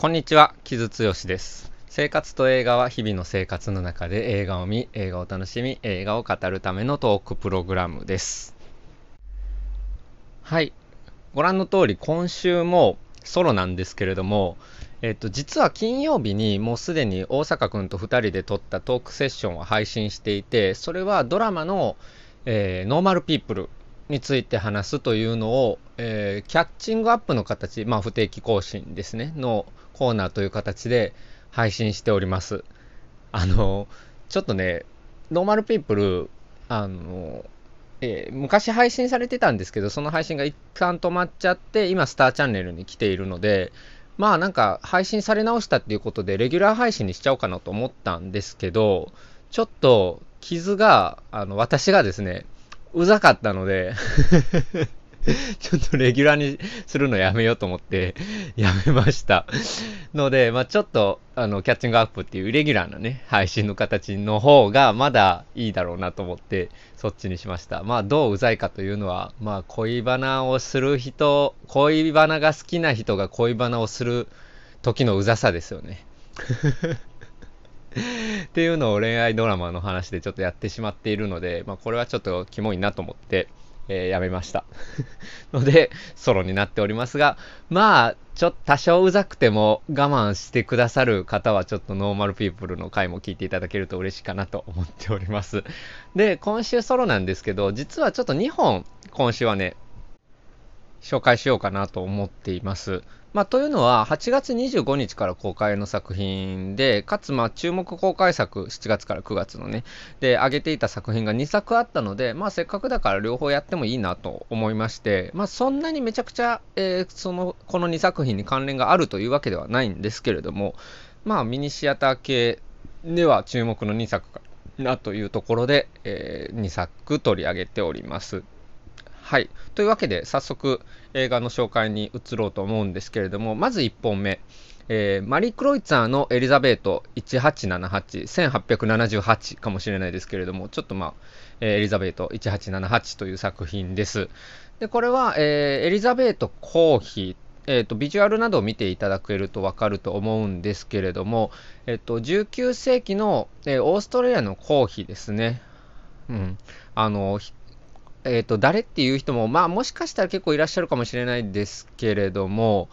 こんにちは、木津剛です。生活と映画は日々の生活の中で映画を見、映画を楽しみ、映画を語るためのトークプログラムです。はい。ご覧の通り、今週もソロなんですけれども、えっと、実は金曜日にもうすでに大阪くんと2人で撮ったトークセッションを配信していて、それはドラマの、えー、ノーマルピープルについて話すというのを、えー、キャッチングアップの形、まあ不定期更新ですね、のコーナーという形で配信しております。あの、ちょっとね、ノーマルピープル、あの、えー、昔配信されてたんですけど、その配信が一旦止まっちゃって、今スターチャンネルに来ているので、まあなんか配信され直したっていうことで、レギュラー配信にしちゃおうかなと思ったんですけど、ちょっと傷が、あの、私がですね、うざかったので ちょっとレギュラーにするのやめようと思ってやめましたので、まあ、ちょっと、あの、キャッチングアップっていうレギュラーなね、配信の形の方がまだいいだろうなと思って、そっちにしました。まあ、どううざいかというのは、まあ、恋バナをする人、恋バナが好きな人が恋バナをする時のうざさですよね。っていうのを恋愛ドラマの話でちょっとやってしまっているので、まあ、これはちょっとキモいなと思って、えー、やめました。ので、ソロになっておりますが、まあ、ちょっと多少うざくても我慢してくださる方はちょっとノーマルピープルの回も聞いていただけると嬉しいかなと思っております。で、今週ソロなんですけど、実はちょっと2本今週はね、紹介しようかなと思っています。まあ、というのは、8月25日から公開の作品で、かつ、ま、注目公開作、7月から9月のね、で、上げていた作品が2作あったので、まあ、せっかくだから両方やってもいいなと思いまして、まあ、そんなにめちゃくちゃ、えー、その、この2作品に関連があるというわけではないんですけれども、まあ、ミニシアター系では注目の2作かなというところで、えー、2作取り上げております。はい。というわけで、早速映画の紹介に移ろうと思うんですけれども、まず1本目。えー、マリー・クロイツァーのエリザベート1878、1878かもしれないですけれども、ちょっとまあ、えー、エリザベート1878という作品です。で、これは、えー、エリザベート皇妃、えーと、ビジュアルなどを見ていただけるとわかると思うんですけれども、えーと、19世紀の、えー、オーストラリアの皇妃ですね。うん、あのえっ、ー、と、誰っていう人も、まあ、もしかしたら結構いらっしゃるかもしれないですけれども、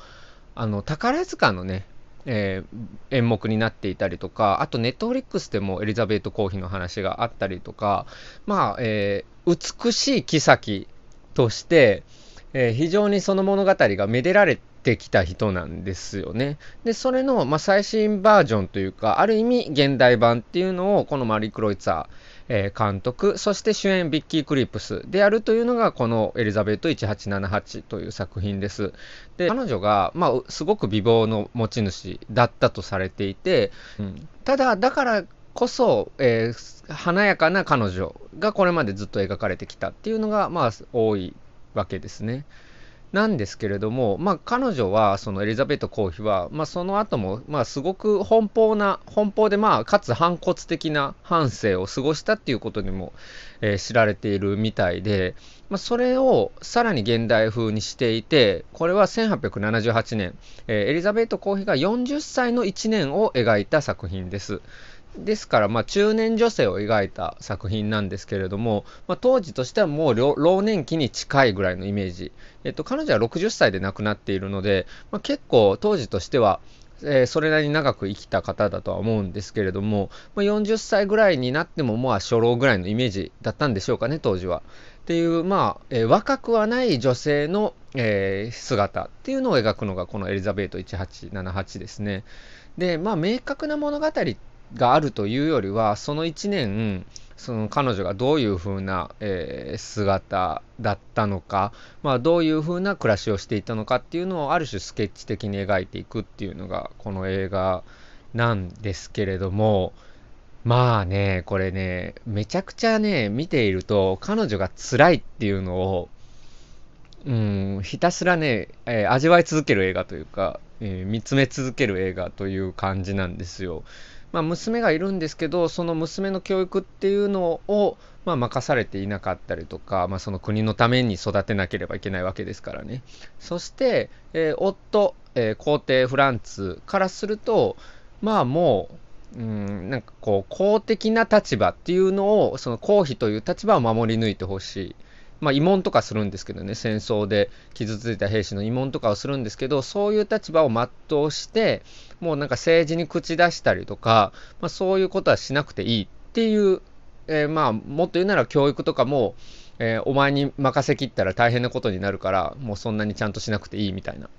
あの、宝塚のね、えー、演目になっていたりとか、あと、ネットフリックスでもエリザベート皇妃の話があったりとか、まあ、えー、美しい妃として、えー、非常にその物語がめでられてきた人なんですよね。で、それの、まあ、最新バージョンというか、ある意味現代版っていうのを、このマリー・クロイツァー、えー、監督、そして主演ビッキー・クリップスであるというのがこのエリザベート1878という作品です。で、彼女が、まあ、すごく美貌の持ち主だったとされていて、うん、ただ、だからこそ、えー、華やかな彼女がこれまでずっと描かれてきたっていうのが、まあ、多いわけですね。なんですけれども、まあ、彼女は、そのエリザベート皇妃は、まあ、その後も、まあ、すごく奔放な、奔放で、まあ、かつ反骨的な半生を過ごしたっていうことにも、えー、知られているみたいで、まあ、それをさらに現代風にしていて、これは1878年、えー、エリザベート皇妃が40歳の1年を描いた作品です。ですから、まあ、中年女性を描いた作品なんですけれども、まあ、当時としてはもう老年期に近いぐらいのイメージ。えっと、彼女は60歳で亡くなっているので、まあ、結構当時としては、えー、それなりに長く生きた方だとは思うんですけれども、まあ、40歳ぐらいになっても、まあ、初老ぐらいのイメージだったんでしょうかね、当時は。っていう、まあ、えー、若くはない女性の、えー、姿っていうのを描くのが、このエリザベート1878ですね。で、まあ、明確な物語ってがあるというよりは、その1年、その彼女がどういう風な、えー、姿だったのか、まあ、どういう風な暮らしをしていたのかっていうのをある種スケッチ的に描いていくっていうのがこの映画なんですけれども、まあね、これね、めちゃくちゃね、見ていると彼女が辛いっていうのを、うん、ひたすらね、えー、味わい続ける映画というか、えー、見つめ続ける映画という感じなんですよ。まあ、娘がいるんですけど、その娘の教育っていうのを、まあ、任されていなかったりとか、まあ、その国のために育てなければいけないわけですからね。そして、えー、夫、えー、皇帝フランツからすると、まあもう、うん、なんかこう、公的な立場っていうのを、その公費という立場を守り抜いてほしい。まあ、慰問とかするんですけどね、戦争で傷ついた兵士の慰問とかをするんですけど、そういう立場を全うして、もうなんか政治に口出したりとか、まあ、そういうことはしなくていいっていう、えー、まあ、もっと言うなら教育とかも、えー、お前に任せきったら大変なことになるから、もうそんなにちゃんとしなくていいみたいな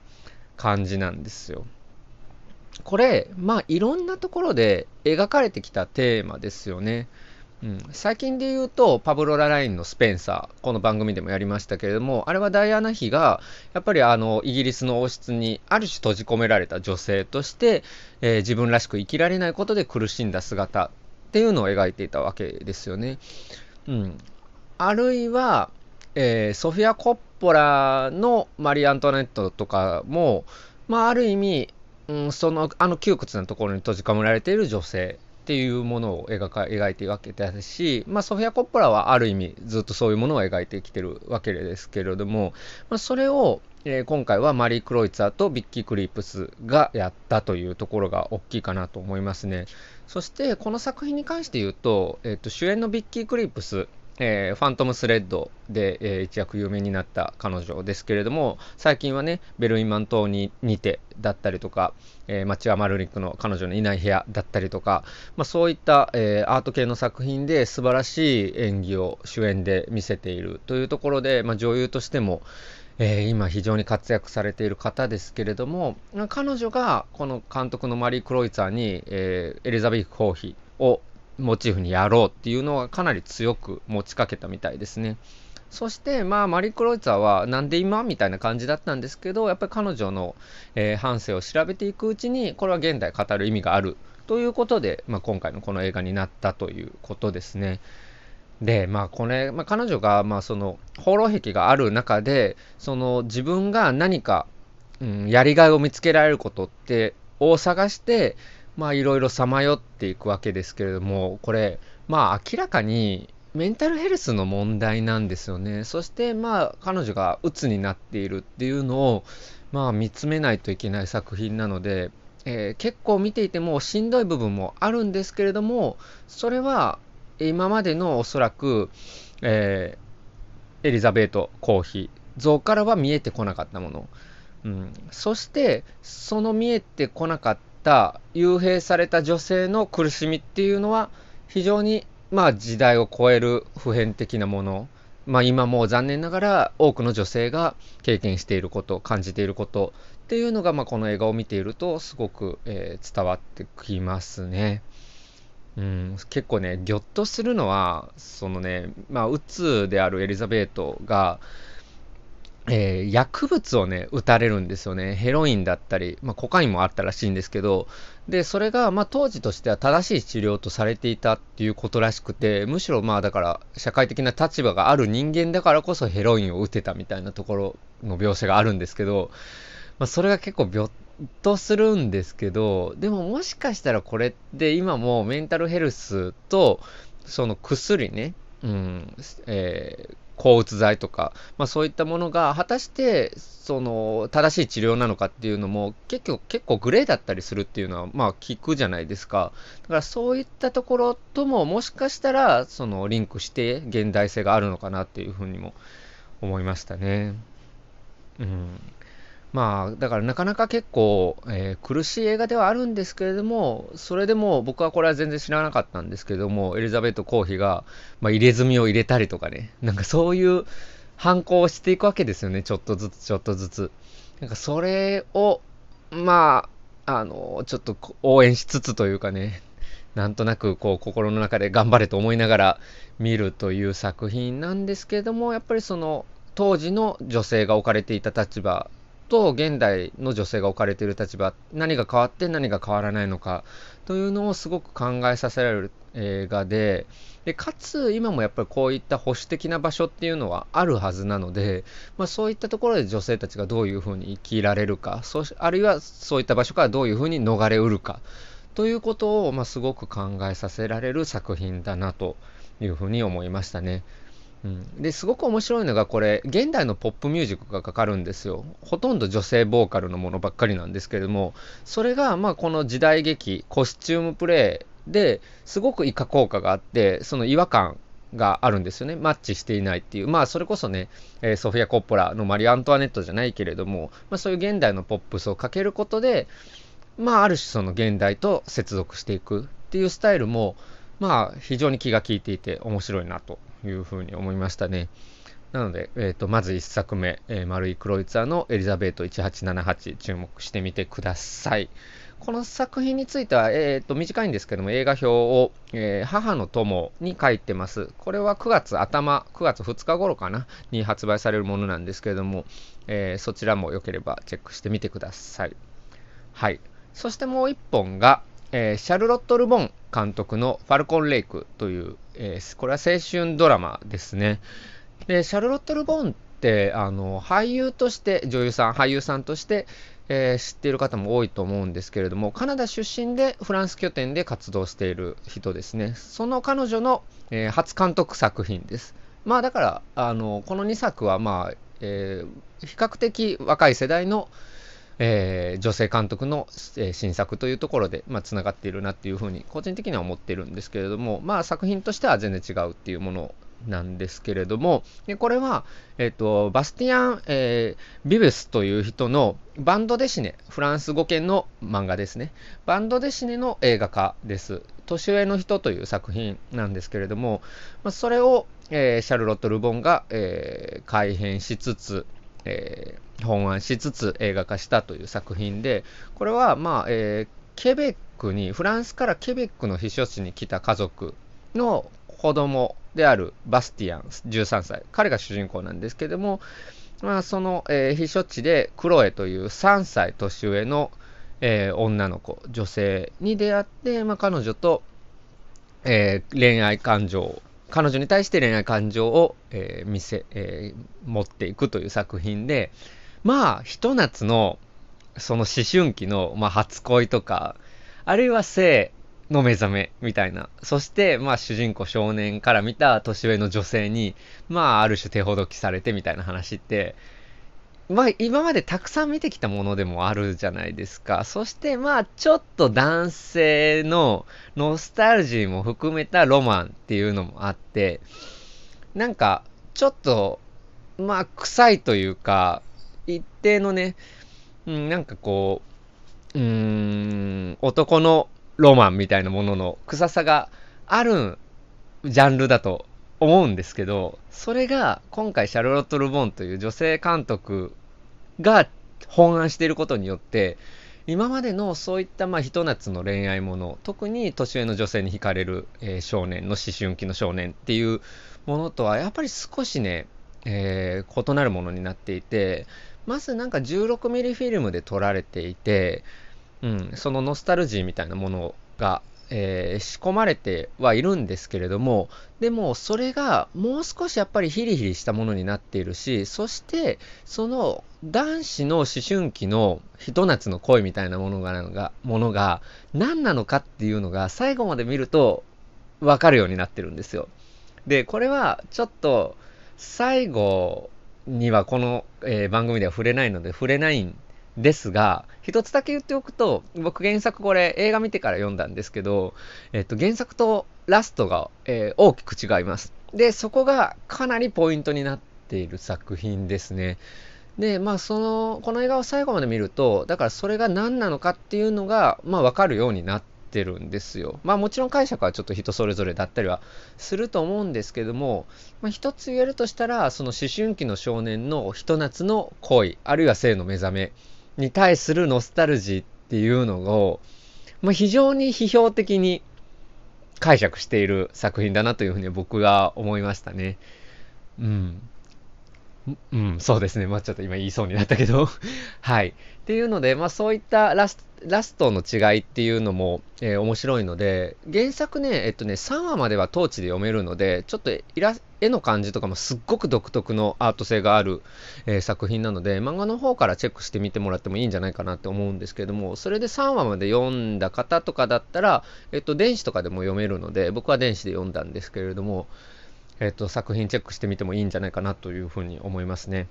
感じなんですよ。これ、まあ、いろんなところで描かれてきたテーマですよね。うん、最近で言うと、パブロ・ララインのスペンサー、この番組でもやりましたけれども、あれはダイアナ妃が、やっぱりあの、イギリスの王室にある種閉じ込められた女性として、えー、自分らしく生きられないことで苦しんだ姿っていうのを描いていたわけですよね。うん。あるいは、えー、ソフィア・コッポラのマリー・アントワネットとかも、まあ、ある意味、うん、その、あの窮屈なところに閉じ込められている女性っていうものを描か描いているわけですし、まあ、ソフィア・コッポラはある意味ずっとそういうものを描いてきてるわけですけれども、まあ、それを、えー、今回はマリー・クロイツァーとビッキー・クリープスがやったというところが大きいかなと思いますね。そしてこの作品に関して言うと、えー、と主演のビッキー・クリープスえー、ファントムスレッドで、えー、一躍有名になった彼女ですけれども、最近はね、ベルインマン島に似てだったりとか、えー、マチュア・マルリックの彼女のいない部屋だったりとか、まあ、そういった、えー、アート系の作品で素晴らしい演技を主演で見せているというところで、まあ、女優としても、えー、今非常に活躍されている方ですけれども、彼女がこの監督のマリー・クロイツァーに、えー、エリザベス・コーヒーをモチーフにやろうっていうのはかなり強く持ちかけたみたいですね。そして、まあ、マリー・クロイツァーは、なんで今みたいな感じだったんですけど、やっぱり彼女の、えー、半生を調べていくうちに、これは現代語る意味があるということで、まあ、今回のこの映画になったということですね。で、まあ、これ、まあ、彼女が、まあ、その、放浪癖がある中で、その、自分が何か、うん、やりがいを見つけられることって、を探して、まあいろいろさまよっていくわけですけれども、これ、まあ明らかにメンタルヘルスの問題なんですよね。そしてまあ彼女が鬱になっているっていうのを、まあ見つめないといけない作品なので、えー、結構見ていてもしんどい部分もあるんですけれども、それは今までのおそらく、えー、エリザベート皇妃像からは見えてこなかったもの。うん、そして、その見えてこなかった幽閉された女性の苦しみっていうのは非常にまあ時代を超える普遍的なもの、まあ、今も残念ながら多くの女性が経験していること感じていることっていうのが、まあ、この映画を見ているとすごく、えー、伝わってきますね。うん、結構ね、ぎょっとするのは、そのね、まあ、うつであるエリザベートが、えー、薬物をね、打たれるんですよね。ヘロインだったり、まあ、コカインもあったらしいんですけど、で、それが、まあ、当時としては正しい治療とされていたっていうことらしくて、むしろ、まあ、だから、社会的な立場がある人間だからこそヘロインを打てたみたいなところの描写があるんですけど、まあ、それが結構びょっとするんですけど、でももしかしたらこれって今もメンタルヘルスと、その薬ね、うん、えー抗うつ剤とか、まあ、そういったものが果たしてその正しい治療なのかっていうのも結構結構グレーだったりするっていうのはまあ聞くじゃないですかだからそういったところとももしかしたらそのリンクして現代性があるのかなっていうふうにも思いましたね。うんまあ、だからなかなか結構、えー、苦しい映画ではあるんですけれども、それでも僕はこれは全然知らなかったんですけども、エリザベート皇妃が、まあ、入れ墨を入れたりとかね、なんかそういう反抗をしていくわけですよね、ちょっとずつちょっとずつ。なんかそれを、まあ、あの、ちょっと応援しつつというかね、なんとなくこう心の中で頑張れと思いながら見るという作品なんですけれども、やっぱりその当時の女性が置かれていた立場と現代の女性が置かれている立場何が変わって何が変わらないのかというのをすごく考えさせられる映画ででかつ今もやっぱりこういった保守的な場所っていうのはあるはずなので、まあ、そういったところで女性たちがどういうふうに生きられるかそあるいはそういった場所からどういうふうに逃れうるかということを、まあ、すごく考えさせられる作品だなというふうに思いましたね。うん、ですごく面白いのがこれ現代のポップミュージックがかかるんですよ。ほとんど女性ボーカルのものばっかりなんですけれどもそれがまあこの時代劇コスチュームプレイですごく以下効果があってその違和感があるんですよね。マッチしていないっていう。まあそれこそね、え、ソフィア・コッポラのマリー・アントワネットじゃないけれども、まあ、そういう現代のポップスをかけることでまあある種その現代と接続していくっていうスタイルもまあ非常に気が利いていて面白いなと。いうふうに思いましたね。なので、えーと、まず1作目、えー、丸井クロイツァーのエリザベート1878注目してみてください。この作品については、えーと、短いんですけども映画表を、えー、母の友に書いてます。これは9月頭、9月2日頃かなに発売されるものなんですけれども、えー、そちらも良ければチェックしてみてください。はい。そしてもう1本が、えー、シャルロット・ルボン監督のファルコン・レイクという、えー、これは青春ドラマですね。で、シャルロット・ルボンって、あの、俳優として、女優さん、俳優さんとして、えー、知っている方も多いと思うんですけれども、カナダ出身でフランス拠点で活動している人ですね。その彼女の、えー、初監督作品です。まあだから、あの、この2作は、まあ、えー、比較的若い世代の、えー、女性監督の、えー、新作というところで、まあ、つながっているなっていうふうに個人的には思っているんですけれども、まあ、作品としては全然違うっていうものなんですけれども、でこれは、えっ、ー、と、バスティアン、えー、ビブスという人のバンドデシネ、フランス語圏の漫画ですね。バンドデシネの映画化です。年上の人という作品なんですけれども、まあ、それを、えー、シャルロット・ルボンが、え、改編しつつ、えー、本案しつつ映画化したという作品で、これは、まあ、えー、ケベックに、フランスからケベックの避暑地に来た家族の子供であるバスティアン、13歳。彼が主人公なんですけども、まあ、その、えー、避暑地でクロエという3歳年上の、えー、女の子、女性に出会って、まあ、彼女と、えー、恋愛感情彼女に対して恋愛感情を、えー、見せ、えー、持っていくという作品で、まあ、ひと夏の、その思春期の、まあ、初恋とか、あるいは性の目覚めみたいな。そして、まあ、主人公少年から見た年上の女性に、まあ、ある種手ほどきされてみたいな話って、まあ、今までたくさん見てきたものでもあるじゃないですか。そして、まあ、ちょっと男性のノスタルジーも含めたロマンっていうのもあって、なんか、ちょっと、まあ、臭いというか、一定のね、うん、なんかこう、うーん、男のロマンみたいなものの臭さがあるジャンルだと思うんですけど、それが今回シャルロット・ルボンという女性監督が本案していることによって、今までのそういったまあひと夏の恋愛もの、特に年上の女性に惹かれる、えー、少年の思春期の少年っていうものとはやっぱり少しね、えー、異なるものになっていて、まずなんか16ミリフィルムで撮られていて、うん、そのノスタルジーみたいなものがえー、仕込まれてはいるんですけれども、でもそれがもう少しやっぱりヒリヒリしたものになっているし、そしてその男子の思春期のひと夏の恋みたいなものが、ものが何なのかっていうのが最後まで見るとわかるようになってるんですよ。で、これはちょっと最後にはこの、えー、番組では触れないので触れないんですが、一つだけ言っておくと、僕原作これ映画見てから読んだんですけど、えっと、原作とラストが、えー、大きく違います。で、そこがかなりポイントになっている作品ですね。で、まあ、その、この映画を最後まで見ると、だからそれが何なのかっていうのが、まあ、わかるようになってるんですよ。まあ、もちろん解釈はちょっと人それぞれだったりはすると思うんですけども、まあ、一つ言えるとしたら、その思春期の少年のひと夏の恋、あるいは性の目覚め、に対するノスタルジーっていうのを、まあ、非常に批評的に解釈している作品だなというふうに僕は思いましたね。うん。うん、そうですね。まあちょっと今言いそうになったけど はい。っていうので、まあそういったラスラストの違いっていうのも、えー、面白いので、原作ね、えっとね、3話まではトーチで読めるので、ちょっとイラ絵の感じとかもすっごく独特のアート性がある、えー、作品なので、漫画の方からチェックしてみてもらってもいいんじゃないかなって思うんですけども、それで3話まで読んだ方とかだったら、えっと、電子とかでも読めるので、僕は電子で読んだんですけれども、えっと、作品チェックしてみてもいいんじゃないかなというふうに思いますね。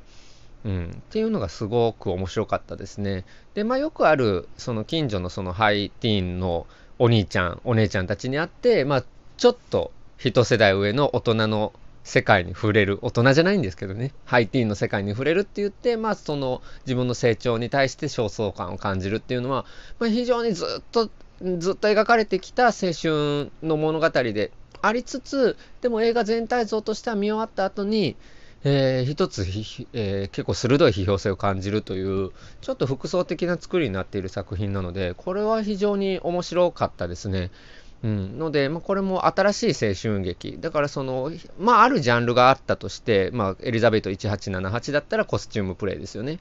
うん、っていうのがすごく面白かったですね。で、まあよくある、その近所のそのハイティーンのお兄ちゃん、お姉ちゃんたちに会って、まあちょっと一世代上の大人の世界に触れる、大人じゃないんですけどね、ハイティーンの世界に触れるって言って、まあその自分の成長に対して焦燥感を感じるっていうのは、まあ非常にずっと、ずっと描かれてきた青春の物語でありつつ、でも映画全体像としては見終わった後に、えー、一つ、えー、結構鋭い批評性を感じるという、ちょっと複層的な作りになっている作品なので、これは非常に面白かったですね。うん、ので、まあ、これも新しい青春劇。だからその、まあ、あるジャンルがあったとして、まあ、エリザベート1878だったらコスチュームプレイですよね。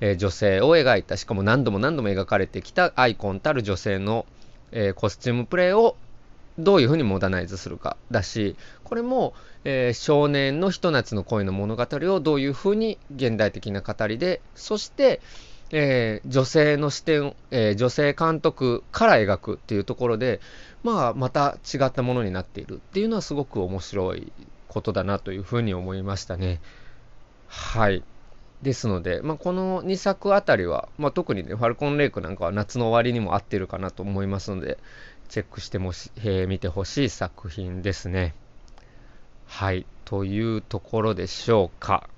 えー、女性を描いた、しかも何度も何度も描かれてきたアイコンたる女性の、えー、コスチュームプレイをどういうふうにモダナイズするかだし、これも、えー、少年のひと夏の恋の物語をどういうふうに現代的な語りで、そして、えー、女性の視点、えー、女性監督から描くっていうところで、まあ、また違ったものになっているっていうのはすごく面白いことだなというふうに思いましたね。はい。ですので、まあ、この2作あたりは、まあ、特にね、ファルコンレイクなんかは夏の終わりにも合ってるかなと思いますので、チェックしてもし、えー、見てほしい作品ですね。はい。というところでしょうか。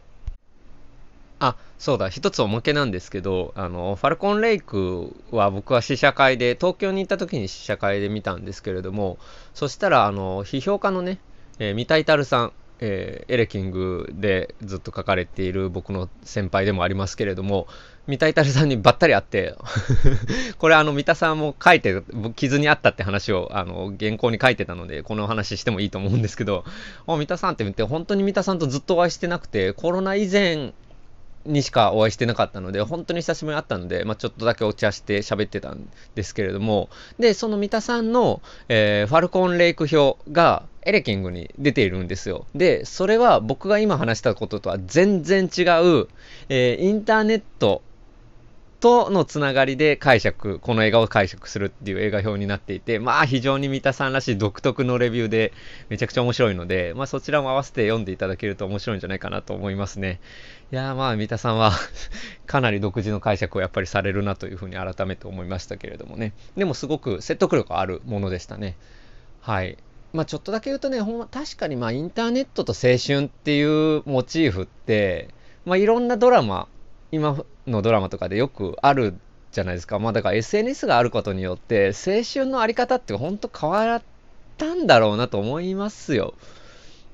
あ、そうだ、一つおまけなんですけど、あの、ファルコンレイクは僕は試写会で、東京に行った時に試写会で見たんですけれども、そしたら、あの、批評家のね、えー、三田イタルさん、えー、エレキングでずっと書かれている僕の先輩でもありますけれども、三田イタルさんにばったり会って、これあの三田さんも書いて、傷にあったって話をあの原稿に書いてたので、この話してもいいと思うんですけど、三田さんって言って、本当に三田さんとずっとお会いしてなくて、コロナ以前にしかお会いしてなかったので、本当に久しぶりに会ったので、まあ、ちょっとだけお茶して喋ってたんですけれども、で、その三田さんの、えー、ファルコンレイク表が、エレキングに出ているんですよ。で、それは僕が今話したこととは全然違う、えー、インターネットとのつながりで解釈、この映画を解釈するっていう映画表になっていて、まあ非常に三田さんらしい独特のレビューでめちゃくちゃ面白いので、まあそちらも合わせて読んでいただけると面白いんじゃないかなと思いますね。いやまあ三田さんは かなり独自の解釈をやっぱりされるなというふうに改めて思いましたけれどもね。でもすごく説得力あるものでしたね。はい。まあちょっとだけ言うとね、ほんま確かにまあインターネットと青春っていうモチーフって、まあいろんなドラマ、今のドラマとかでよくあるじゃないですか。まあだから SNS があることによって、青春のあり方って本当変わったんだろうなと思いますよ。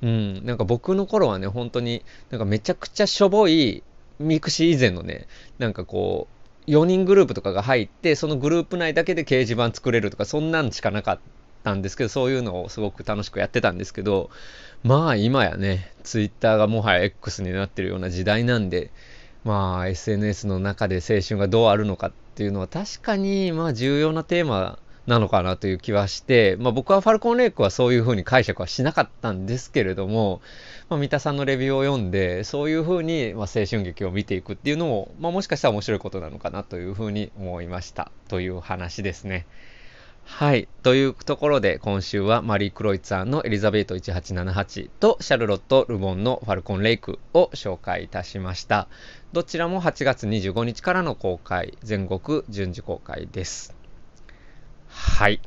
うん。なんか僕の頃はね、本当に、なんかめちゃくちゃしょぼい、ミクシー以前のね、なんかこう、4人グループとかが入って、そのグループ内だけで掲示板作れるとか、そんなんしかなかったんですけど、そういうのをすごく楽しくやってたんですけど、まあ今やね、ツイッターがもはや X になってるような時代なんで、まあ SNS の中で青春がどうあるのかっていうのは確かにまあ重要なテーマなのかなという気はして、まあ僕はファルコンレイクはそういうふうに解釈はしなかったんですけれども、まあ三田さんのレビューを読んで、そういうふうにま青春劇を見ていくっていうのも、まあもしかしたら面白いことなのかなというふうに思いましたという話ですね。はい。というところで、今週はマリー・クロイツァーのエリザベート1878とシャルロット・ルボンのファルコン・レイクを紹介いたしました。どちらも8月25日からの公開、全国順次公開です。はい。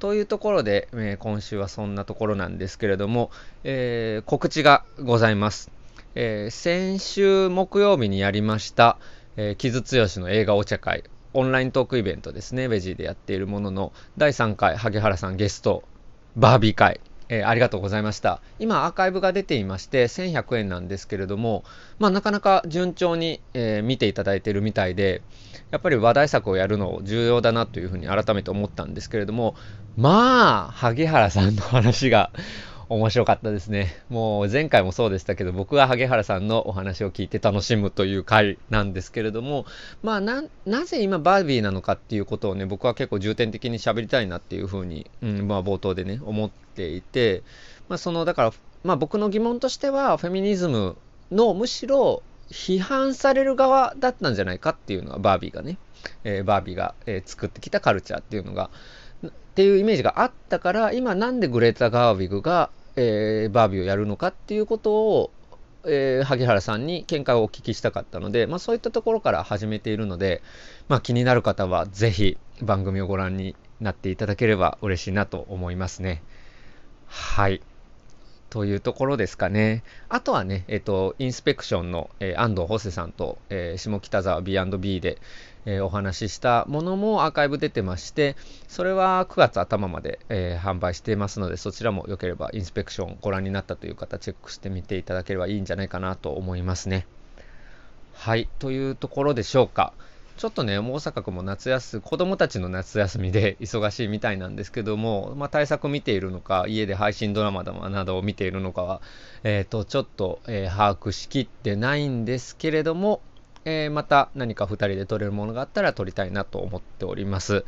というところで、えー、今週はそんなところなんですけれども、えー、告知がございます。えー、先週木曜日にやりました、えー、木津剛の映画お茶会、オンライントークイベントですね、ベジーでやっているものの、第3回、萩原さんゲスト、バービー会、えー、ありがとうございました。今、アーカイブが出ていまして、1100円なんですけれども、まあ、なかなか順調に、えー、見ていただいているみたいで、やっぱり話題作をやるの重要だなというふうに改めて思ったんですけれども、まあ、萩原さんの話が面白かったですね。もう前回もそうでしたけど、僕は萩原さんのお話を聞いて楽しむという回なんですけれども、まあな、なぜ今バービーなのかっていうことをね、僕は結構重点的に喋りたいなっていうふうに、うん、まあ冒頭でね、思っていて、まあその、だから、まあ僕の疑問としては、フェミニズムのむしろ批判される側だったんじゃないかっていうのはバービーがね、えー、バービーが、えー、作ってきたカルチャーっていうのが、っていうイメージがあったから、今なんでグレータ・ガービグが、えー、バービーをやるのかっていうことを、えー、萩原さんに見解をお聞きしたかったので、まあそういったところから始めているので、まあ気になる方はぜひ番組をご覧になっていただければ嬉しいなと思いますね。はい。というところですかね。あとはね、えっ、と、インスペクションの、えー、安藤ホセさんと、えー、下北沢 B&B で、えー、お話ししたものもアーカイブ出てまして、それは9月頭まで、え販売していますので、そちらも良ければインスペクションご覧になったという方、チェックしてみていただければいいんじゃないかなと思いますね。はい、というところでしょうか。ちょっとね、大阪府も夏休み、子供たちの夏休みで 忙しいみたいなんですけども、まあ、対策見ているのか、家で配信ドラマなどを見ているのかは、えっ、ー、と、ちょっと、えー、把握しきってないんですけれども、えー、また何か2人で撮れるものがあったら撮りたいなと思っております。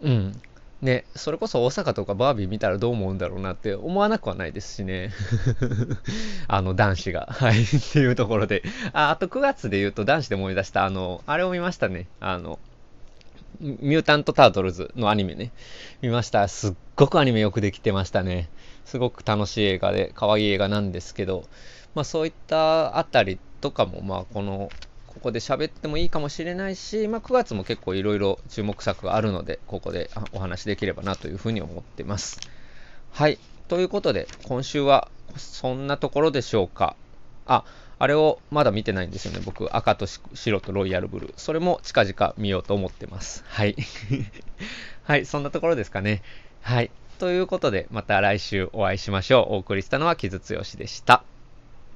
うん。ね、それこそ大阪とかバービー見たらどう思うんだろうなって思わなくはないですしね。あの、男子が。はい。っていうところで。あ、あと9月で言うと男子で思い出した、あの、あれを見ましたね。あの、ミュータント・タートルズのアニメね。見ました。すっごくアニメよくできてましたね。すごく楽しい映画で、可愛い映画なんですけど、まあそういったあたりとかも、まあこのここで喋ってもいいかもしれないし、まあ、9月も結構いろいろ注目作があるので、ここでお話できればなというふうに思ってます。はい。ということで、今週はそんなところでしょうか。あ、あれをまだ見てないんですよね。僕、赤と白とロイヤルブルー。それも近々見ようと思ってます。はい。はい、そんなところですかね。はい。ということで、また来週お会いしましょう。お送りしたのは木津剛でした。